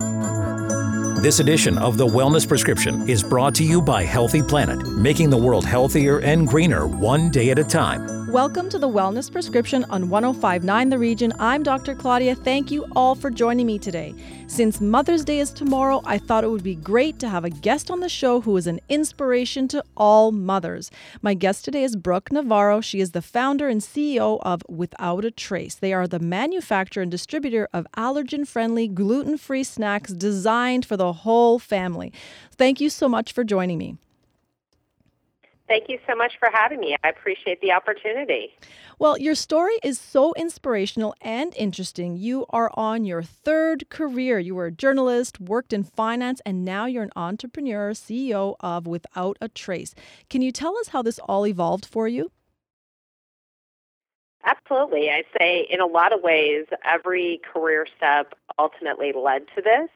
This edition of The Wellness Prescription is brought to you by Healthy Planet, making the world healthier and greener one day at a time. Welcome to the Wellness Prescription on 1059 The Region. I'm Dr. Claudia. Thank you all for joining me today. Since Mother's Day is tomorrow, I thought it would be great to have a guest on the show who is an inspiration to all mothers. My guest today is Brooke Navarro. She is the founder and CEO of Without a Trace. They are the manufacturer and distributor of allergen friendly, gluten free snacks designed for the whole family. Thank you so much for joining me. Thank you so much for having me. I appreciate the opportunity. Well, your story is so inspirational and interesting. You are on your third career. You were a journalist, worked in finance, and now you're an entrepreneur, CEO of Without a Trace. Can you tell us how this all evolved for you? Absolutely. I say in a lot of ways, every career step ultimately led to this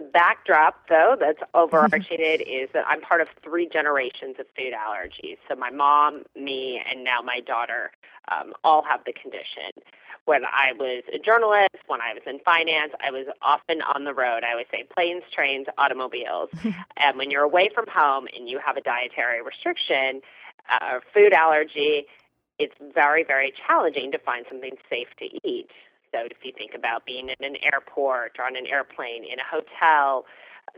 backdrop, though, that's overarching it is that I'm part of three generations of food allergies. So my mom, me, and now my daughter um, all have the condition. When I was a journalist, when I was in finance, I was often on the road. I always say planes, trains, automobiles. and when you're away from home and you have a dietary restriction, uh, food allergy, it's very, very challenging to find something safe to eat. So if you think about being in an airport or on an airplane, in a hotel,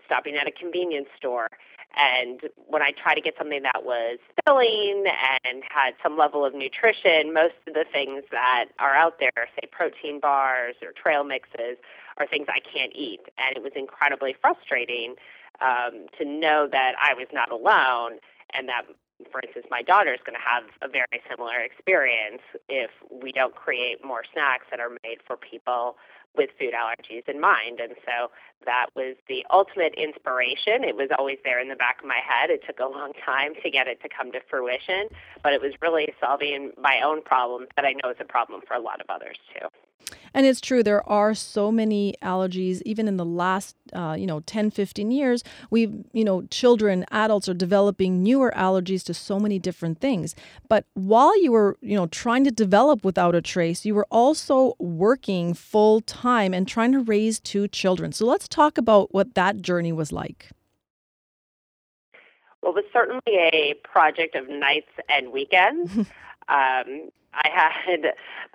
stopping at a convenience store, and when I try to get something that was filling and had some level of nutrition, most of the things that are out there, say protein bars or trail mixes, are things I can't eat. And it was incredibly frustrating um, to know that I was not alone and that for instance, my daughter is going to have a very similar experience if we don't create more snacks that are made for people with food allergies in mind. And so that was the ultimate inspiration. It was always there in the back of my head. It took a long time to get it to come to fruition, but it was really solving my own problem that I know is a problem for a lot of others too. And it's true, there are so many allergies, even in the last, uh, you know, 10, 15 years. We've, you know, children, adults are developing newer allergies to so many different things. But while you were, you know, trying to develop without a trace, you were also working full time and trying to raise two children. So let's talk about what that journey was like. Well, it was certainly a project of nights and weekends. um, I had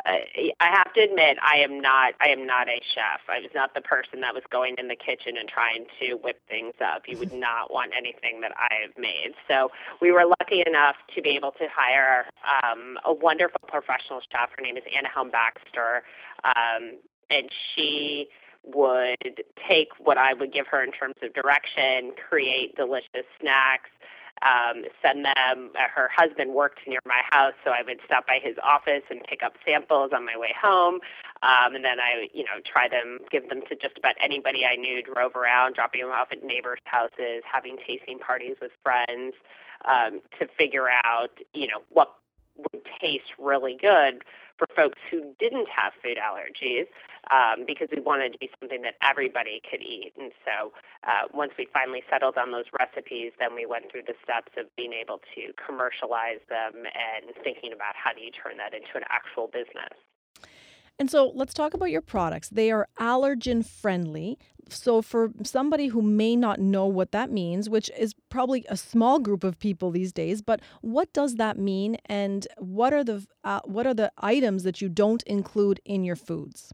uh, I have to admit I am not I am not a chef. I was not the person that was going in the kitchen and trying to whip things up. You would not want anything that I have made. So we were lucky enough to be able to hire um, a wonderful professional chef. Her name is Anna Helm Baxter, um, and she would take what I would give her in terms of direction, create delicious snacks, um, send them. Uh, her husband worked near my house, so I would stop by his office and pick up samples on my way home. Um, and then I, you know, try them, give them to just about anybody I knew. Drove around, dropping them off at neighbors' houses, having tasting parties with friends um, to figure out, you know, what would taste really good for folks who didn't have food allergies um, because we wanted to be something that everybody could eat. And so uh, once we finally settled on those recipes, then we went through the steps of being able to commercialize them and thinking about how do you turn that into an actual business. And so let's talk about your products. They are allergen friendly. So, for somebody who may not know what that means, which is probably a small group of people these days, but what does that mean, and what are the uh, what are the items that you don't include in your foods?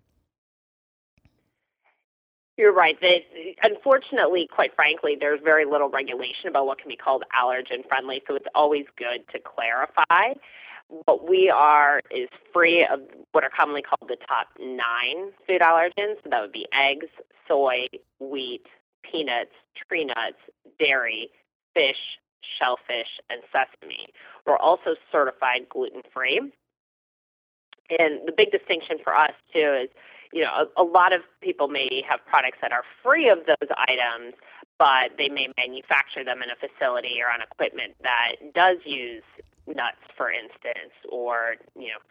You're right. That unfortunately, quite frankly, there's very little regulation about what can be called allergen friendly. So it's always good to clarify. What we are is free of what are commonly called the top nine food allergens. So that would be eggs, soy, wheat, peanuts, tree nuts, dairy, fish, shellfish, and sesame. We're also certified gluten free. And the big distinction for us, too, is you know, a, a lot of people may have products that are free of those items, but they may manufacture them in a facility or on equipment that does use nuts, for instance, or you know,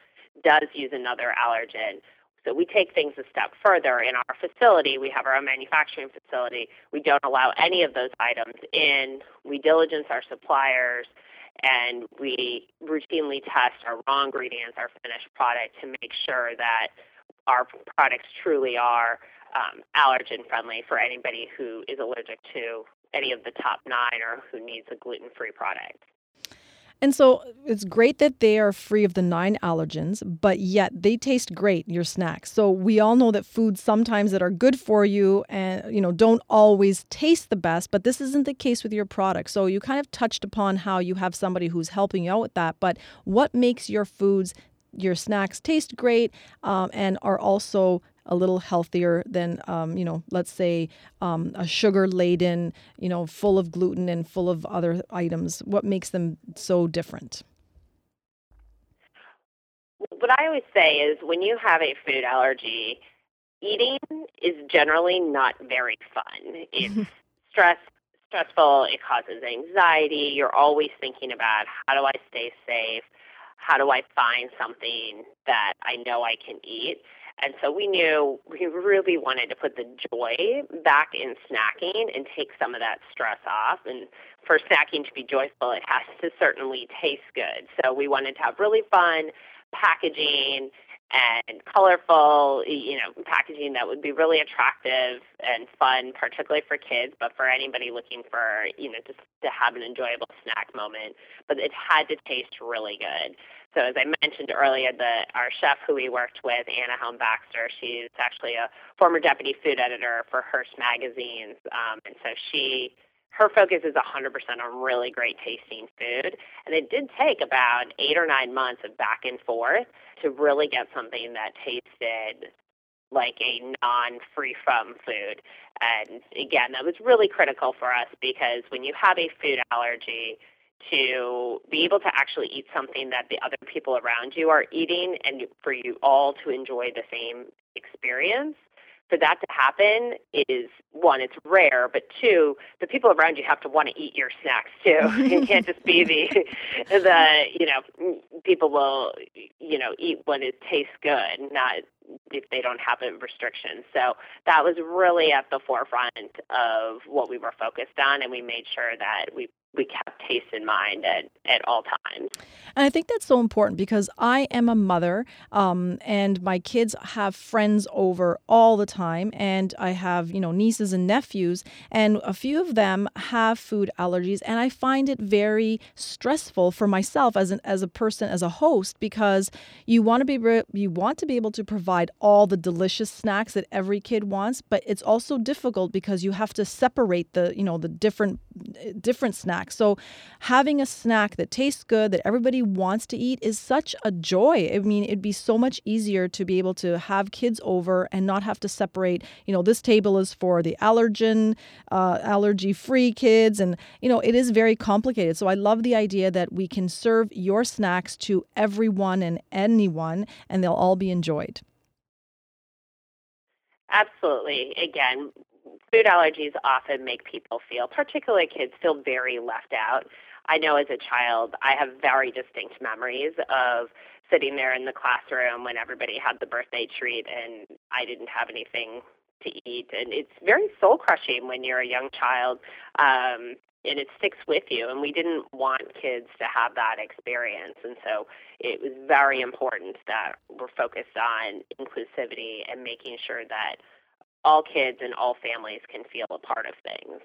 does use another allergen. So we take things a step further. In our facility, we have our own manufacturing facility. We don't allow any of those items in. We diligence our suppliers and we routinely test our raw ingredients, our finished product to make sure that our products truly are um, allergen friendly for anybody who is allergic to any of the top nine or who needs a gluten free product. And so it's great that they are free of the nine allergens, but yet they taste great, your snacks. So we all know that foods sometimes that are good for you and you know don't always taste the best, but this isn't the case with your product. So you kind of touched upon how you have somebody who's helping you out with that, but what makes your foods your snacks taste great um, and are also a little healthier than, um, you know, let's say um, a sugar laden, you know, full of gluten and full of other items? What makes them so different? What I always say is when you have a food allergy, eating is generally not very fun. It's stress stressful, it causes anxiety. You're always thinking about how do I stay safe? How do I find something that I know I can eat? And so we knew we really wanted to put the joy back in snacking and take some of that stress off. And for snacking to be joyful, it has to certainly taste good. So we wanted to have really fun packaging and colorful, you know, packaging that would be really attractive and fun, particularly for kids, but for anybody looking for, you know, just to have an enjoyable snack moment. But it had to taste really good. So as I mentioned earlier, the our chef who we worked with, Anna Helm Baxter, she's actually a former deputy food editor for Hearst magazines, um, and so she her focus is 100% on really great tasting food. And it did take about eight or nine months of back and forth to really get something that tasted like a non free from food. And again, that was really critical for us because when you have a food allergy, to be able to actually eat something that the other people around you are eating and for you all to enjoy the same experience for that to happen is one it's rare but two the people around you have to want to eat your snacks too. It can't just be the the you know people will you know eat when it tastes good not if they don't have a restriction. So that was really at the forefront of what we were focused on and we made sure that we we kept taste in mind at, at all times. And I think that's so important because I am a mother um, and my kids have friends over all the time. And I have, you know, nieces and nephews, and a few of them have food allergies. And I find it very stressful for myself as, an, as a person, as a host, because you want to be you want to be able to provide all the delicious snacks that every kid wants, but it's also difficult because you have to separate the, you know, the different different snacks. So having a snack that tastes good that everybody wants to eat is such a joy. I mean, it'd be so much easier to be able to have kids over and not have to separate, you know, this table is for the allergen uh, allergy free kids and you know, it is very complicated. So I love the idea that we can serve your snacks to everyone and anyone and they'll all be enjoyed. Absolutely. Again, food allergies often make people feel, particularly kids, feel very left out. I know as a child, I have very distinct memories of sitting there in the classroom when everybody had the birthday treat and I didn't have anything to eat. And it's very soul crushing when you're a young child. Um, and it sticks with you. And we didn't want kids to have that experience. And so it was very important that we're focused on inclusivity and making sure that all kids and all families can feel a part of things.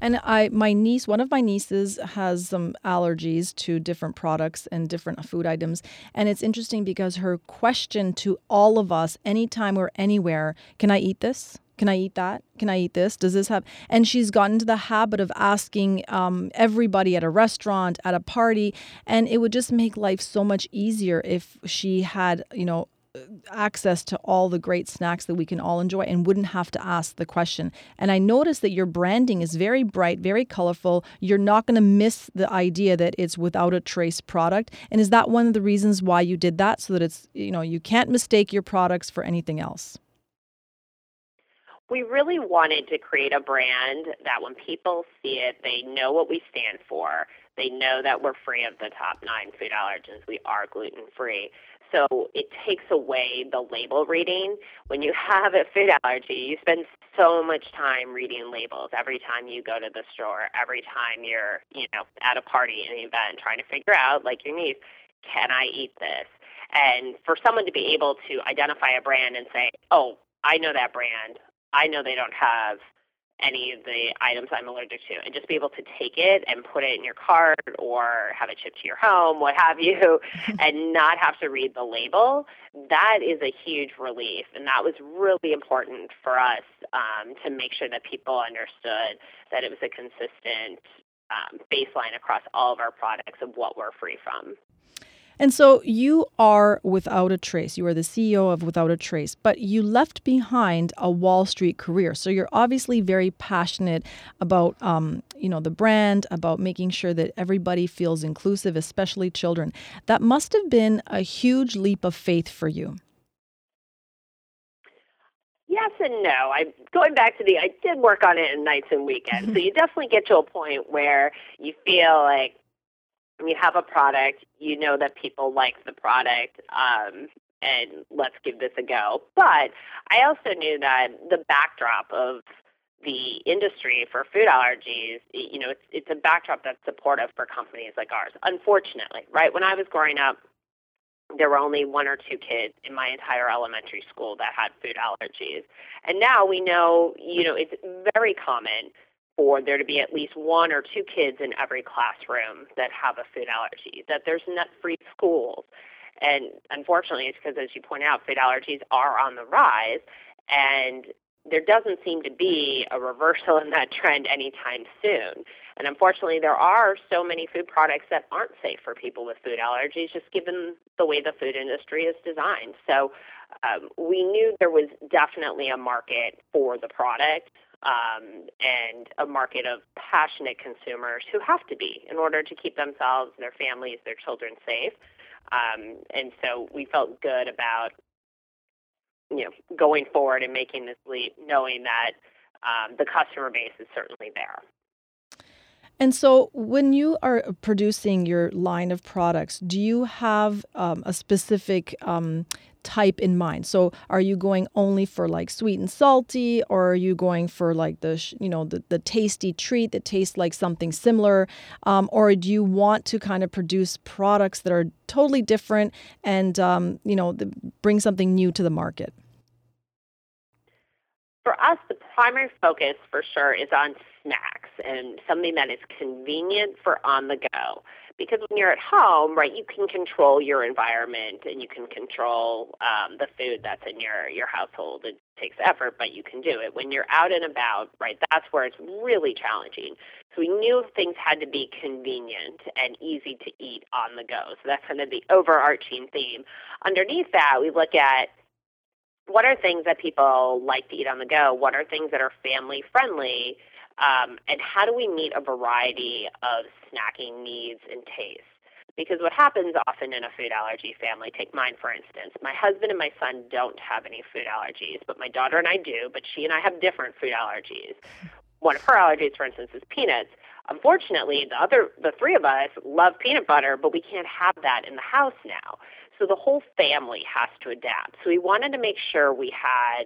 And I, my niece, one of my nieces has some allergies to different products and different food items. And it's interesting because her question to all of us, anytime or anywhere, can I eat this? Can I eat that? Can I eat this? Does this have? And she's gotten to the habit of asking um, everybody at a restaurant, at a party, and it would just make life so much easier if she had, you know, access to all the great snacks that we can all enjoy and wouldn't have to ask the question. And I noticed that your branding is very bright, very colorful. You're not going to miss the idea that it's without a trace product. And is that one of the reasons why you did that so that it's, you know, you can't mistake your products for anything else? We really wanted to create a brand that when people see it, they know what we stand for. They know that we're free of the top nine food allergens. We are gluten free. So it takes away the label reading. When you have a food allergy, you spend so much time reading labels every time you go to the store, every time you're, you know, at a party, an event, trying to figure out, like your niece, can I eat this? And for someone to be able to identify a brand and say, oh, I know that brand. I know they don't have any of the items I'm allergic to, and just be able to take it and put it in your cart or have it shipped to your home, what have you, and not have to read the label, that is a huge relief. And that was really important for us um, to make sure that people understood that it was a consistent um, baseline across all of our products of what we're free from. And so you are Without a Trace. You are the CEO of Without a Trace, but you left behind a Wall Street career. So you're obviously very passionate about, um, you know, the brand, about making sure that everybody feels inclusive, especially children. That must have been a huge leap of faith for you. Yes and no. I'm going back to the I did work on it in nights and weekends. so you definitely get to a point where you feel like you have a product, you know that people like the product, um, and let's give this a go. But I also knew that the backdrop of the industry for food allergies, you know, it's, it's a backdrop that's supportive for companies like ours. Unfortunately, right? When I was growing up, there were only one or two kids in my entire elementary school that had food allergies. And now we know, you know, it's very common for there to be at least one or two kids in every classroom that have a food allergy, that there's nut free schools. And unfortunately, it's because, as you point out, food allergies are on the rise. And there doesn't seem to be a reversal in that trend anytime soon. And unfortunately, there are so many food products that aren't safe for people with food allergies, just given the way the food industry is designed. So um, we knew there was definitely a market for the product um, and a market of passionate consumers who have to be in order to keep themselves, their families, their children safe. Um, and so we felt good about you know going forward and making this leap, knowing that um, the customer base is certainly there. And so, when you are producing your line of products, do you have um, a specific um, type in mind? So are you going only for like sweet and salty or are you going for like the you know the, the tasty treat that tastes like something similar um, or do you want to kind of produce products that are totally different and um, you know the, bring something new to the market? For us, the primary focus for sure is on snacks and something that is convenient for on the go because when you're at home, right, you can control your environment and you can control um, the food that's in your your household. It takes effort, but you can do it. When you're out and about, right, that's where it's really challenging. So we knew things had to be convenient and easy to eat on the go. So that's kind of the overarching theme. Underneath that, we look at what are things that people like to eat on the go? What are things that are family friendly? Um, and how do we meet a variety of snacking needs and tastes? Because what happens often in a food allergy family, take mine for instance, my husband and my son don't have any food allergies, but my daughter and I do, but she and I have different food allergies. One of her allergies, for instance, is peanuts. Unfortunately, the other, the three of us love peanut butter, but we can't have that in the house now. So the whole family has to adapt. So we wanted to make sure we had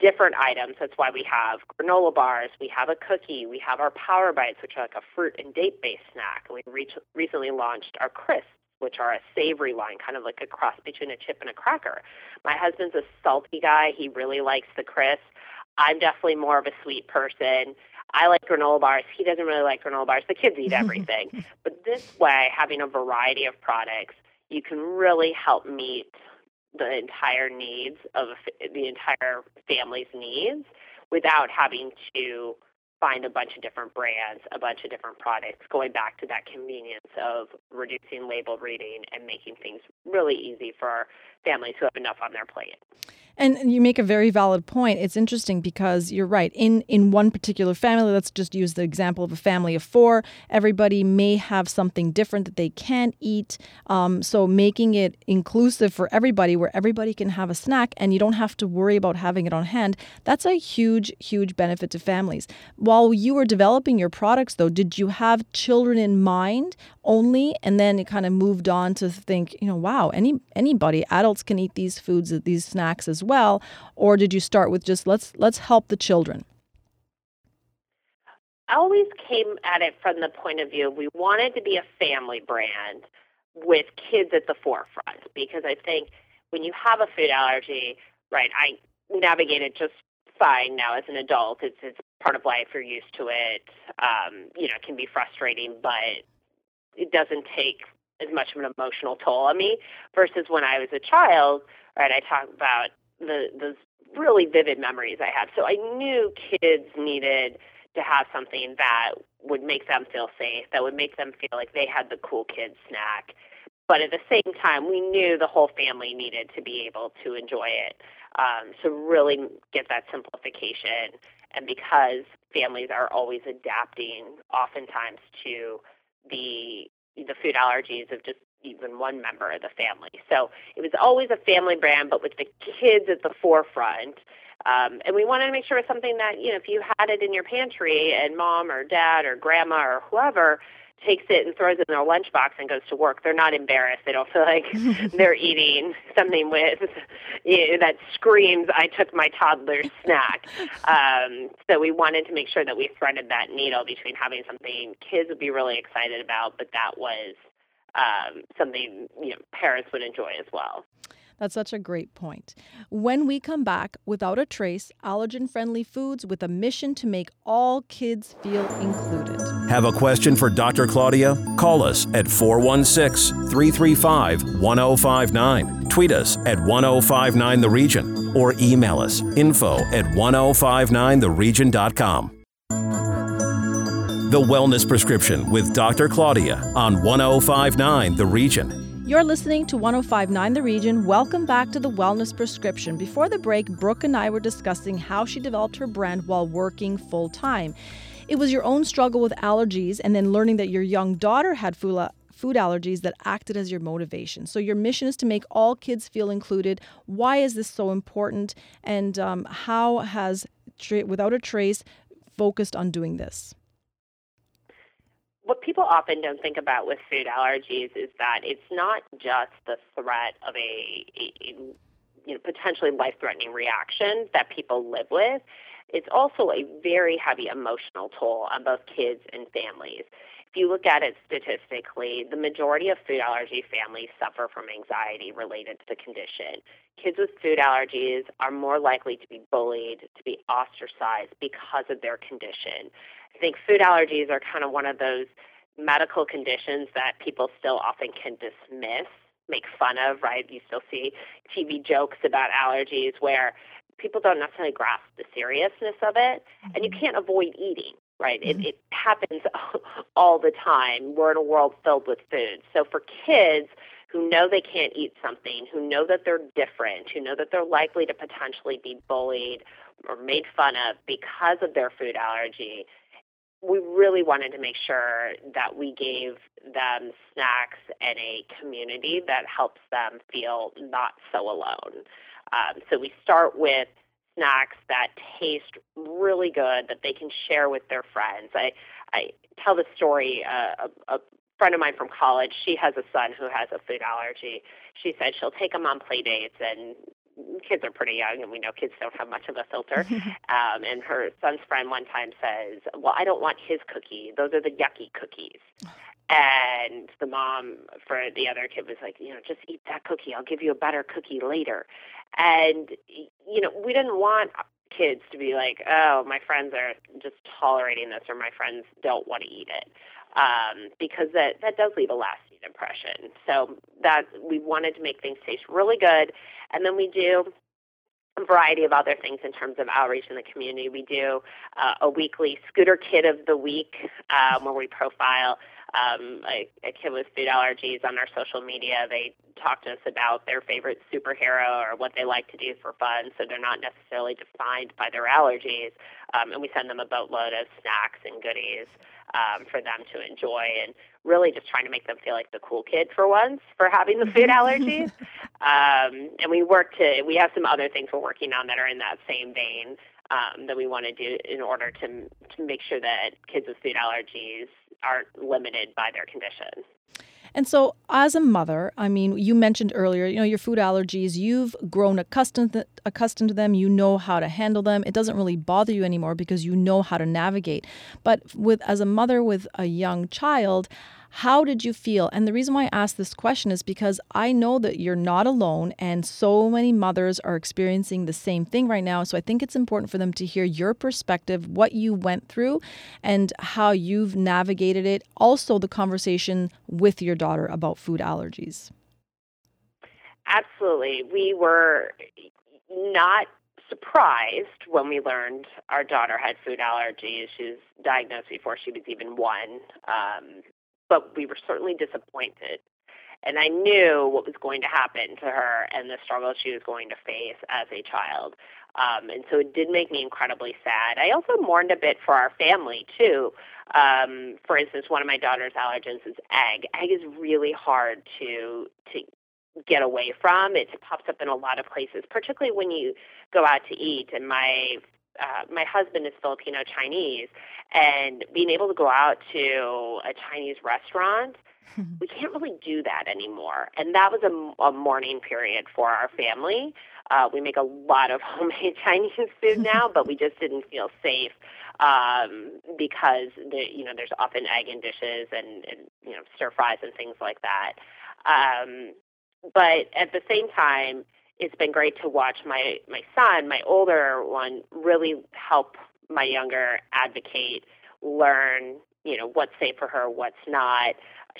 different items. That's why we have granola bars, we have a cookie, we have our Power Bites, which are like a fruit and date based snack. We re- recently launched our crisps, which are a savory line, kind of like a cross between a chip and a cracker. My husband's a salty guy. He really likes the crisps. I'm definitely more of a sweet person. I like granola bars. He doesn't really like granola bars. The kids eat everything. but this way, having a variety of products, you can really help meet the entire needs of the entire family's needs without having to find a bunch of different brands, a bunch of different products, going back to that convenience of reducing label reading and making things really easy for families who have enough on their plate. And you make a very valid point. It's interesting because you're right. In in one particular family, let's just use the example of a family of four. Everybody may have something different that they can't eat. Um, so making it inclusive for everybody, where everybody can have a snack and you don't have to worry about having it on hand, that's a huge, huge benefit to families. While you were developing your products, though, did you have children in mind only, and then it kind of moved on to think, you know, wow, any anybody, adults can eat these foods, these snacks as well, or did you start with just let's let's help the children? I always came at it from the point of view we wanted to be a family brand with kids at the forefront because I think when you have a food allergy, right, I navigate it just fine now as an adult. It's it's part of life. You're used to it. Um, you know, it can be frustrating, but it doesn't take as much of an emotional toll on me versus when I was a child. Right, I talk about the those really vivid memories I had. So I knew kids needed to have something that would make them feel safe, that would make them feel like they had the cool kid snack. But at the same time, we knew the whole family needed to be able to enjoy it. Um, so really get that simplification. And because families are always adapting, oftentimes to the the food allergies of just even one member of the family. So it was always a family brand, but with the kids at the forefront. Um, and we wanted to make sure it was something that, you know, if you had it in your pantry and mom or dad or grandma or whoever takes it and throws it in their lunchbox and goes to work, they're not embarrassed. They don't feel like they're eating something with you know, that screams, "I took my toddler's snack." Um, so we wanted to make sure that we threaded that needle between having something kids would be really excited about, but that was um, something you know parents would enjoy as well. That's such a great point. When we come back, without a trace, allergen friendly foods with a mission to make all kids feel included. Have a question for Dr. Claudia? Call us at 416 335 1059. Tweet us at 1059 The Region or email us info at 1059theregion.com. The Wellness Prescription with Dr. Claudia on 1059 The Region. You're listening to 1059 The Region. Welcome back to the Wellness Prescription. Before the break, Brooke and I were discussing how she developed her brand while working full time. It was your own struggle with allergies and then learning that your young daughter had food allergies that acted as your motivation. So, your mission is to make all kids feel included. Why is this so important? And um, how has Without a Trace focused on doing this? What people often don't think about with food allergies is that it's not just the threat of a, a, you know, potentially life-threatening reaction that people live with. It's also a very heavy emotional toll on both kids and families. If you look at it statistically, the majority of food allergy families suffer from anxiety related to the condition. Kids with food allergies are more likely to be bullied, to be ostracized because of their condition. I think food allergies are kind of one of those medical conditions that people still often can dismiss, make fun of, right? You still see TV jokes about allergies where people don't necessarily grasp the seriousness of it, mm-hmm. and you mm-hmm. can't avoid eating, right? Mm-hmm. It, it happens all the time. We're in a world filled with food. So for kids, who know they can't eat something, who know that they're different, who know that they're likely to potentially be bullied or made fun of because of their food allergy, we really wanted to make sure that we gave them snacks and a community that helps them feel not so alone. Um, so we start with snacks that taste really good that they can share with their friends. I, I tell the story. Uh, a, a friend of mine from college, she has a son who has a food allergy. She said she'll take him on play dates and kids are pretty young, and we know kids don't have much of a filter. um, and her son's friend one time says, "Well, I don't want his cookie; those are the yucky cookies." And the mom for the other kid was like, you know, just eat that cookie. I'll give you a better cookie later. And you know, we didn't want kids to be like, oh, my friends are just tolerating this, or my friends don't want to eat it, um, because that that does leave a lasting impression. So that we wanted to make things taste really good and then we do a variety of other things in terms of outreach in the community. We do uh, a weekly scooter kid of the week um, where we profile um, a, a kid with food allergies on our social media. They talk to us about their favorite superhero or what they like to do for fun, so they're not necessarily defined by their allergies. Um, and we send them a boatload of snacks and goodies um, for them to enjoy and really just trying to make them feel like the cool kid for once for having the food allergies. Um, and we work to, we have some other things we're working on that are in that same vein um, that we want to do in order to, to make sure that kids with food allergies aren't limited by their condition. And so, as a mother, I mean, you mentioned earlier, you know, your food allergies, you've grown accustomed th- accustomed to them, you know how to handle them. It doesn't really bother you anymore because you know how to navigate. But with as a mother with a young child, How did you feel? And the reason why I ask this question is because I know that you're not alone and so many mothers are experiencing the same thing right now. So I think it's important for them to hear your perspective, what you went through, and how you've navigated it. Also, the conversation with your daughter about food allergies. Absolutely. We were not surprised when we learned our daughter had food allergies. She was diagnosed before she was even one. Um, but we were certainly disappointed. And I knew what was going to happen to her and the struggles she was going to face as a child. Um, and so it did make me incredibly sad. I also mourned a bit for our family, too. Um, for instance, one of my daughter's allergens is egg. Egg is really hard to to get away from. It pops up in a lot of places, particularly when you go out to eat. And my uh, my husband is Filipino Chinese, and being able to go out to a Chinese restaurant, we can't really do that anymore. And that was a, a mourning period for our family. Uh, we make a lot of homemade Chinese food now, but we just didn't feel safe um, because the, you know there's often egg in dishes and, and you know stir fries and things like that. Um, but at the same time, it's been great to watch my my son, my older one, really help my younger advocate, learn, you know, what's safe for her, what's not.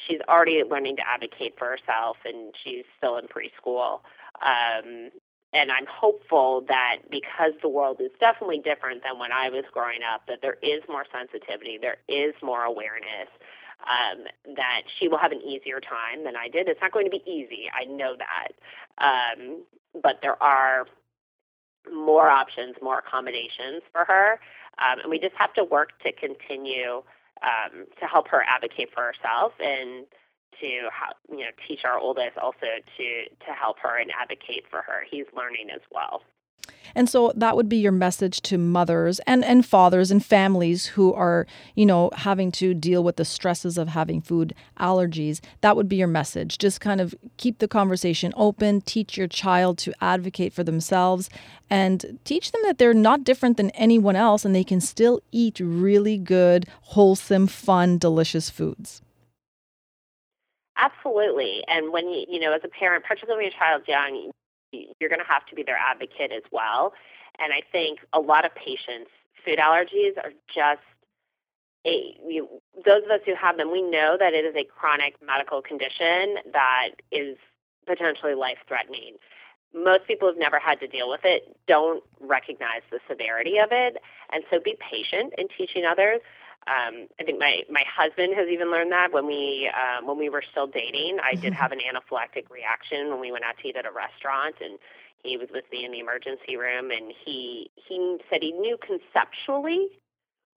She's already learning to advocate for herself, and she's still in preschool. Um, and I'm hopeful that because the world is definitely different than when I was growing up, that there is more sensitivity, there is more awareness, um, that she will have an easier time than I did. It's not going to be easy. I know that. Um, but there are more options, more accommodations for her. Um, and we just have to work to continue um, to help her advocate for herself and to you know teach our oldest also to to help her and advocate for her. He's learning as well. And so that would be your message to mothers and, and fathers and families who are, you know, having to deal with the stresses of having food allergies. That would be your message. Just kind of keep the conversation open, teach your child to advocate for themselves, and teach them that they're not different than anyone else and they can still eat really good, wholesome, fun, delicious foods. Absolutely. And when you, you know, as a parent, particularly when your child's young, you're going to have to be their advocate as well. And I think a lot of patients, food allergies are just a, you, those of us who have them, we know that it is a chronic medical condition that is potentially life threatening. Most people who've never had to deal with it don't recognize the severity of it. And so be patient in teaching others. Um, I think my, my husband has even learned that when we um, when we were still dating. I did mm-hmm. have an anaphylactic reaction when we went out to eat at a restaurant, and he was with me in the emergency room, and he he said he knew conceptually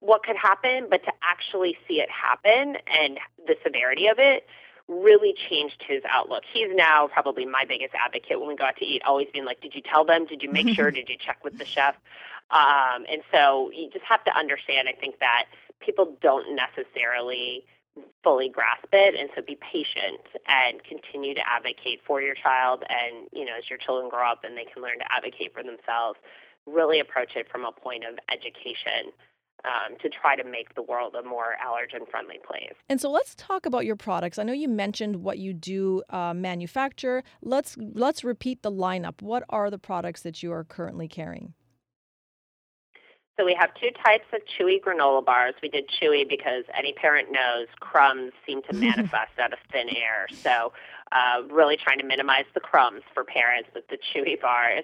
what could happen, but to actually see it happen and the severity of it really changed his outlook. He's now probably my biggest advocate when we go out to eat, always being like, Did you tell them? Did you make sure? Did you check with the chef? Um, and so you just have to understand, I think, that people don't necessarily fully grasp it and so be patient and continue to advocate for your child and you know as your children grow up and they can learn to advocate for themselves really approach it from a point of education um, to try to make the world a more allergen friendly place. And so let's talk about your products. I know you mentioned what you do uh, manufacture. Let's let's repeat the lineup. What are the products that you are currently carrying? So we have two types of chewy granola bars. We did chewy because any parent knows crumbs seem to manifest out of thin air. So uh, really trying to minimize the crumbs for parents with the chewy bars.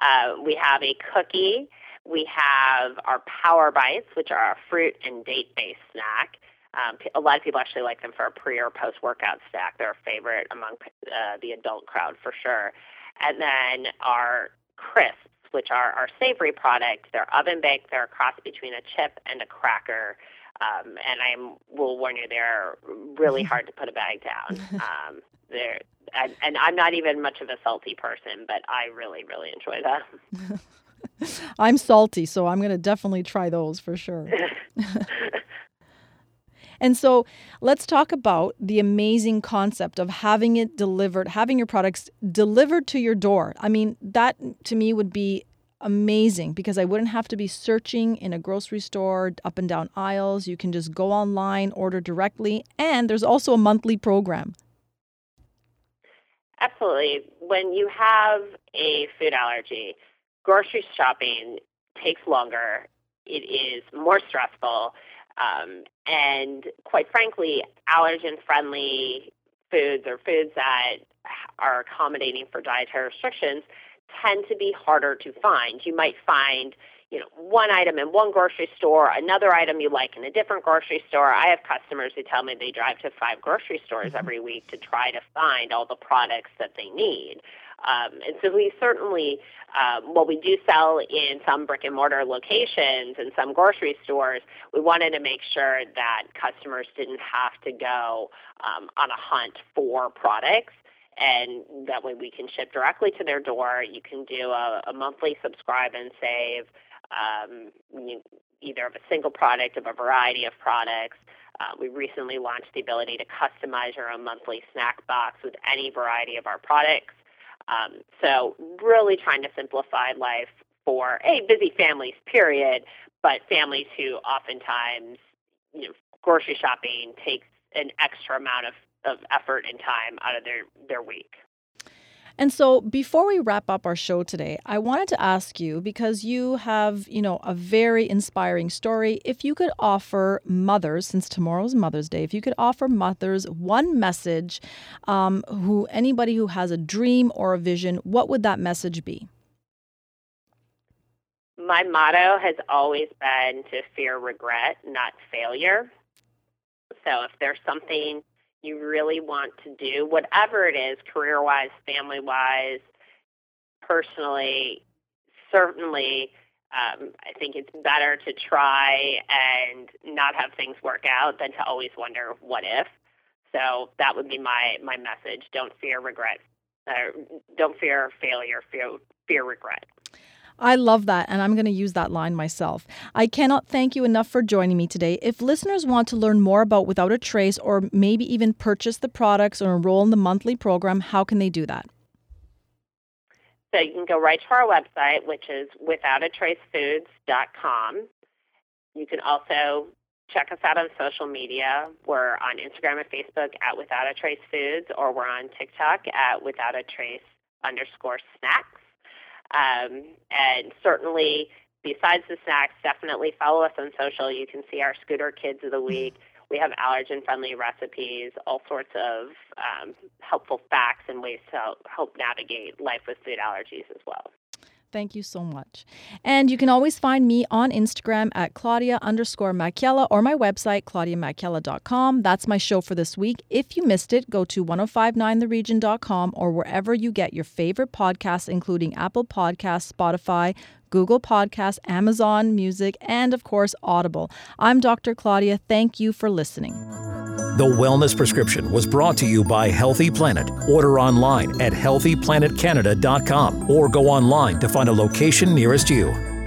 Uh, we have a cookie. We have our Power Bites, which are a fruit and date-based snack. Um, a lot of people actually like them for a pre or post workout snack. They're a favorite among uh, the adult crowd for sure. And then our crisps which are our savory products. They're oven baked. They're a cross between a chip and a cracker. Um, and I will warn you, they're really hard to put a bag down. Um, they're, and, and I'm not even much of a salty person, but I really, really enjoy them. I'm salty, so I'm going to definitely try those for sure. And so let's talk about the amazing concept of having it delivered, having your products delivered to your door. I mean, that to me would be amazing because I wouldn't have to be searching in a grocery store up and down aisles. You can just go online, order directly, and there's also a monthly program. Absolutely. When you have a food allergy, grocery shopping takes longer. It is more stressful. Um, and quite frankly, allergen friendly foods or foods that are accommodating for dietary restrictions tend to be harder to find. You might find you know, one item in one grocery store, another item you like in a different grocery store. I have customers who tell me they drive to five grocery stores mm-hmm. every week to try to find all the products that they need. Um, and so we certainly, um, what we do sell in some brick and mortar locations and some grocery stores, we wanted to make sure that customers didn't have to go um, on a hunt for products and that way we can ship directly to their door. You can do a, a monthly subscribe and save um, either of a single product of a variety of products. Uh, we recently launched the ability to customize your own monthly snack box with any variety of our products. Um, so really trying to simplify life for a busy families, period, but families who oftentimes, you know, grocery shopping takes an extra amount of, of effort and time out of their, their week. And so before we wrap up our show today, I wanted to ask you because you have, you know, a very inspiring story. If you could offer mothers, since tomorrow's Mother's Day, if you could offer mothers one message, um, who anybody who has a dream or a vision, what would that message be? My motto has always been to fear regret, not failure. So if there's something you really want to do, whatever it is, career wise, family wise, personally, certainly. Um, I think it's better to try and not have things work out than to always wonder what if. So that would be my my message. Don't fear regret. Uh, don't fear failure. Fear fear regret. I love that, and I'm going to use that line myself. I cannot thank you enough for joining me today. If listeners want to learn more about Without a Trace or maybe even purchase the products or enroll in the monthly program, how can they do that? So you can go right to our website, which is withoutatracefoods.com. You can also check us out on social media. We're on Instagram and Facebook at Without a Trace Foods, or we're on TikTok at Without a Trace underscore snacks. Um, and certainly, besides the snacks, definitely follow us on social. You can see our Scooter Kids of the Week. We have allergen friendly recipes, all sorts of um, helpful facts and ways to help navigate life with food allergies as well. Thank you so much. And you can always find me on Instagram at Claudia underscore Macchiella or my website, claudiamacchiella.com. That's my show for this week. If you missed it, go to 1059theregion.com or wherever you get your favorite podcasts, including Apple Podcasts, Spotify, Google Podcasts, Amazon Music, and of course, Audible. I'm Dr. Claudia. Thank you for listening. The Wellness Prescription was brought to you by Healthy Planet. Order online at healthyplanetcanada.com or go online to find a location nearest you.